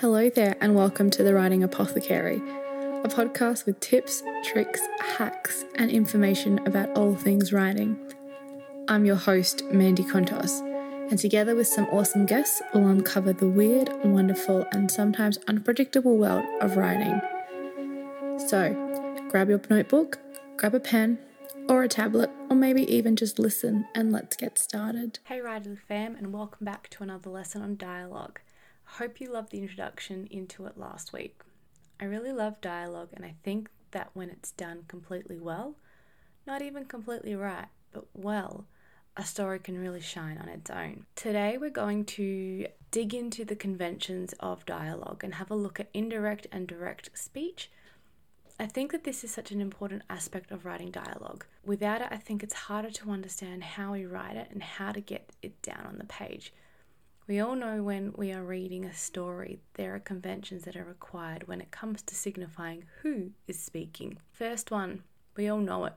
Hello there, and welcome to the Writing Apothecary, a podcast with tips, tricks, hacks, and information about all things writing. I'm your host, Mandi Kontos, and together with some awesome guests, we'll uncover the weird, wonderful, and sometimes unpredictable world of writing. So, grab your notebook, grab a pen, or a tablet, or maybe even just listen, and let's get started. Hey, Writerly fam, and welcome back to another lesson on dialogue. Hope you loved the introduction into it last week. I really love dialogue, and I think that when it's done completely well, not even completely right, but well, a story can really shine on its own. Today, we're going to dig into the conventions of dialogue and have a look at indirect and direct speech. I think that this is such an important aspect of writing dialogue. Without it, I think it's harder to understand how we write it and how to get it down on the page. We all know when we are reading a story, there are conventions that are required when it comes to signifying who is speaking. First one, we all know it,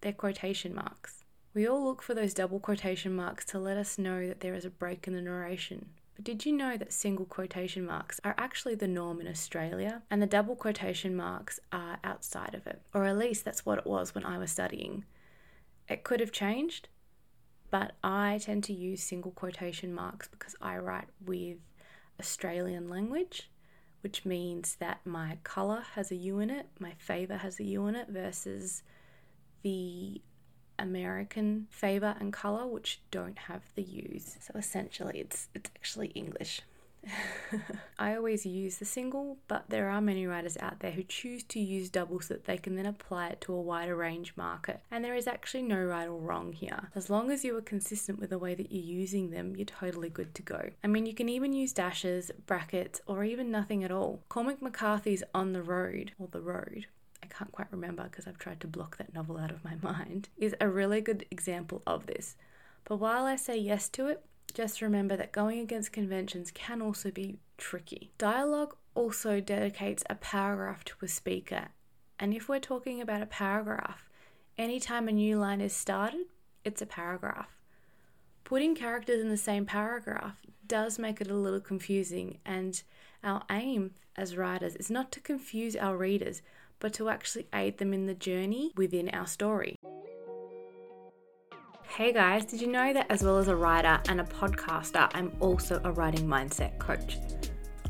they're quotation marks. We all look for those double quotation marks to let us know that there is a break in the narration. But did you know that single quotation marks are actually the norm in Australia and the double quotation marks are outside of it? Or at least that's what it was when I was studying. It could have changed, but I tend to use single quotation marks because I write with Australian language, which means that my colour has a U in it, my favour has a U in it, versus the American favour and colour, which don't have the U's. So essentially, it's it's actually English. I always use the single, but there are many writers out there who choose to use double so that they can then apply it to a wider range market. And there is actually no right or wrong here. As long as you are consistent with the way that you're using them, you're totally good to go. I mean, you can even use dashes, brackets, or even nothing at all. Cormac McCarthy's On the Road, or The Road, I can't quite remember because I've tried to block that novel out of my mind, is a really good example of this. But while I say yes to it, just remember that going against conventions can also be tricky. Dialogue also dedicates a paragraph to a speaker, and if we're talking about a paragraph, anytime a new line is started, it's a paragraph. Putting characters in the same paragraph does make it a little confusing, and our aim as writers is not to confuse our readers, but to actually aid them in the journey within our story. Hey guys, did you know that as well as a writer and a podcaster, I'm also a writing mindset coach?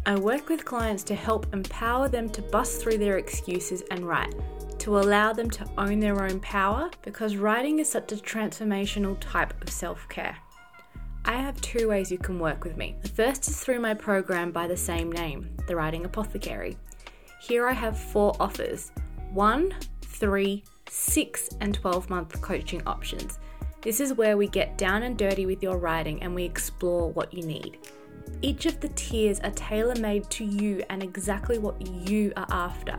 I work with clients to help empower them to bust through their excuses and write, to allow them to own their own power because writing is such a transformational type of self care. I have two ways you can work with me. The first is through my program by the same name, The Writing Apothecary. Here I have four offers one, three, six, and 12 month coaching options this is where we get down and dirty with your writing and we explore what you need. Each of the tiers are tailor made to you and exactly what you are after.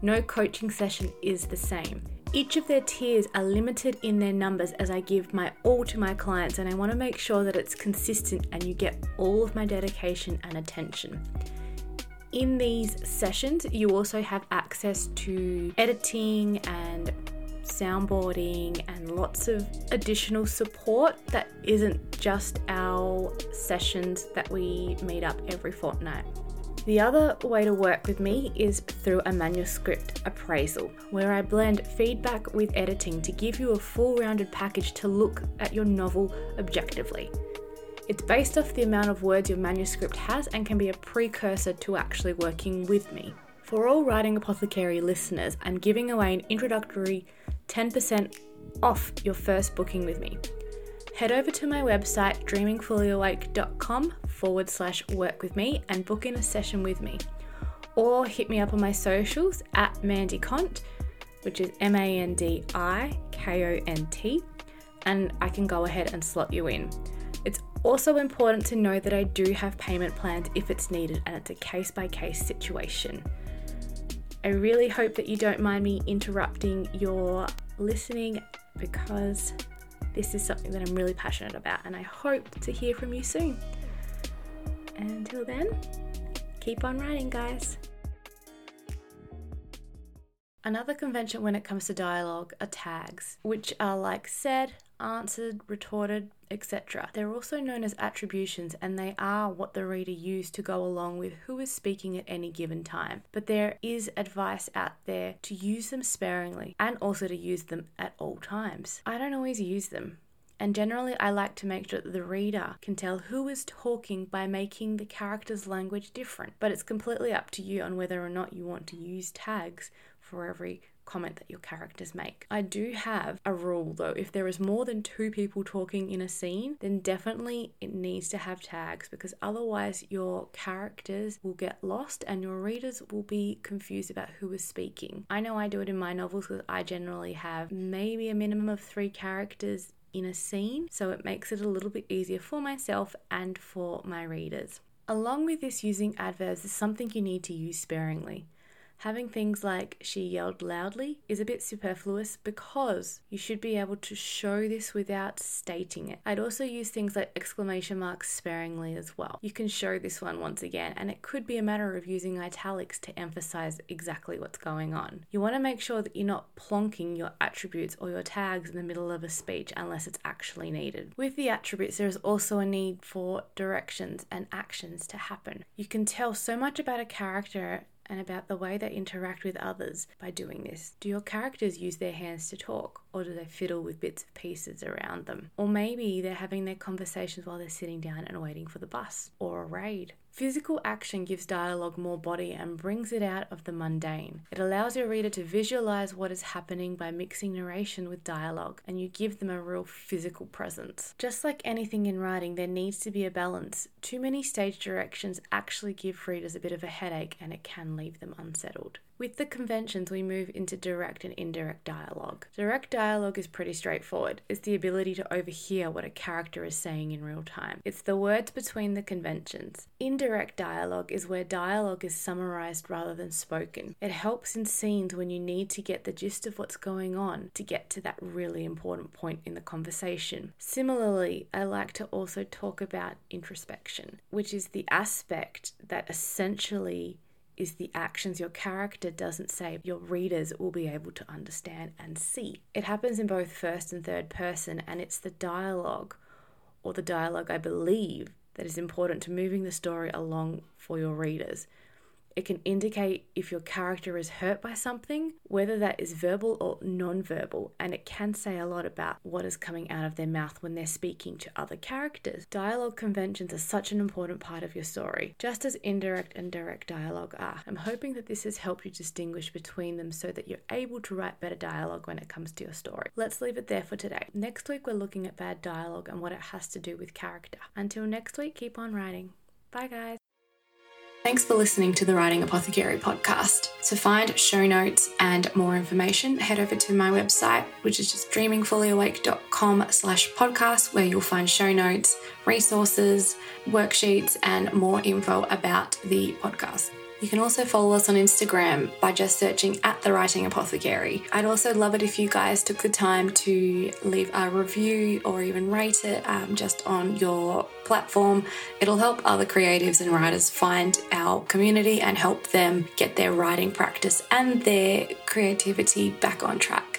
No coaching session is the same. Each of their tiers are limited in their numbers as I give my all to my clients, and I want to make sure that it's consistent and you get all of my dedication and attention. In these sessions, you also have access to editing and soundboarding and lots of additional support that isn't just our sessions that we meet up every fortnight. The other way to work with me is through a manuscript appraisal, where I blend feedback with editing to give you a full rounded package to look at your novel objectively. It's based off the amount of words your manuscript has and can be a precursor to actually working with me. For all Writing Apothecary listeners, I'm giving away an introductory 10% off your first booking with me. Head over to my website dreamingfullyawake.com forward slash work with me and book in a session with me. Or hit me up on my socials at Mandi Kont, which is M A N D I K O N T, and I can go ahead and slot you in. It's also important to know that I do have payment plans if it's needed and it's a case by case situation. I really hope that you don't mind me interrupting your listening because this is something that I'm really passionate about and I hope to hear from you soon. Until then, keep on writing, guys. Another convention when it comes to dialogue are tags, which are like said, answered, retorted, etc. They're also known as attributions and they are what the reader used to go along with who is speaking at any given time. But there is advice out there to use them sparingly and also to use them at all times. I don't always use them. And generally, I like to make sure that the reader can tell who is talking by making the character's language different. But it's completely up to you on whether or not you want to use tags for every comment that your characters make. I do have a rule though if there is more than two people talking in a scene, then definitely it needs to have tags because otherwise your characters will get lost and your readers will be confused about who is speaking. I know I do it in my novels because I generally have maybe a minimum of three characters in a scene, so it makes it a little bit easier for myself and for my readers. Along with this, using adverbs is something you need to use sparingly. Having things like she yelled loudly is a bit superfluous because you should be able to show this without stating it. I'd also use things like exclamation marks sparingly as well. You can show this one once again, and it could be a matter of using italics to emphasize exactly what's going on. You want to make sure that you're not plonking your attributes or your tags in the middle of a speech unless it's actually needed. With the attributes, there is also a need for directions and actions to happen. You can tell so much about a character and about the way they interact with others by doing this. Do your characters use their hands to talk, or do they fiddle with bits of pieces around them? Or maybe they're having their conversations while they're sitting down and waiting for the bus or a raid. Physical action gives dialogue more body and brings it out of the mundane. It allows your reader to visualize what is happening by mixing narration with dialogue, and you give them a real physical presence. Just like anything in writing, there needs to be a balance. Too many stage directions actually give readers a bit of a headache and it can leave them unsettled. With the conventions, we move into direct and indirect dialogue. Direct dialogue is pretty straightforward. It's the ability to overhear what a character is saying in real time. It's the words between the conventions. Indirect dialogue is where dialogue is summarized rather than spoken. It helps in scenes when you need to get the gist of what's going on to get to that really important point in the conversation. Similarly, I like to also talk about introspection, which is the aspect that essentially is the actions your character doesn't say your readers will be able to understand and see. It happens in both first and third person, and it's the dialogue, or the dialogue I believe, that is important to moving the story along for your readers. It can indicate if your character is hurt by something, whether that is verbal or non-verbal, and it can say a lot about what is coming out of their mouth when they're speaking to other characters. Dialogue conventions are such an important part of your story, just as indirect and direct dialogue are. I'm hoping that this has helped you distinguish between them so that you're able to write better dialogue when it comes to your story. Let's leave it there for today. Next week, we're looking at bad dialogue and what it has to do with character. Until next week, keep on writing. Bye, guys. Thanks for listening to the Writing Apothecary podcast. To find show notes and more information, head over to my website, which is just dreamingfullyawake.com slash podcast, where you'll find show notes, resources, worksheets, and more info about the podcast. You can also follow us on Instagram by just searching at the Writing Apothecary. I'd also love it if you guys took the time to leave a review or even rate it um, just on your platform. It'll help other creatives and writers find our community and help them get their writing practice and their creativity back on track.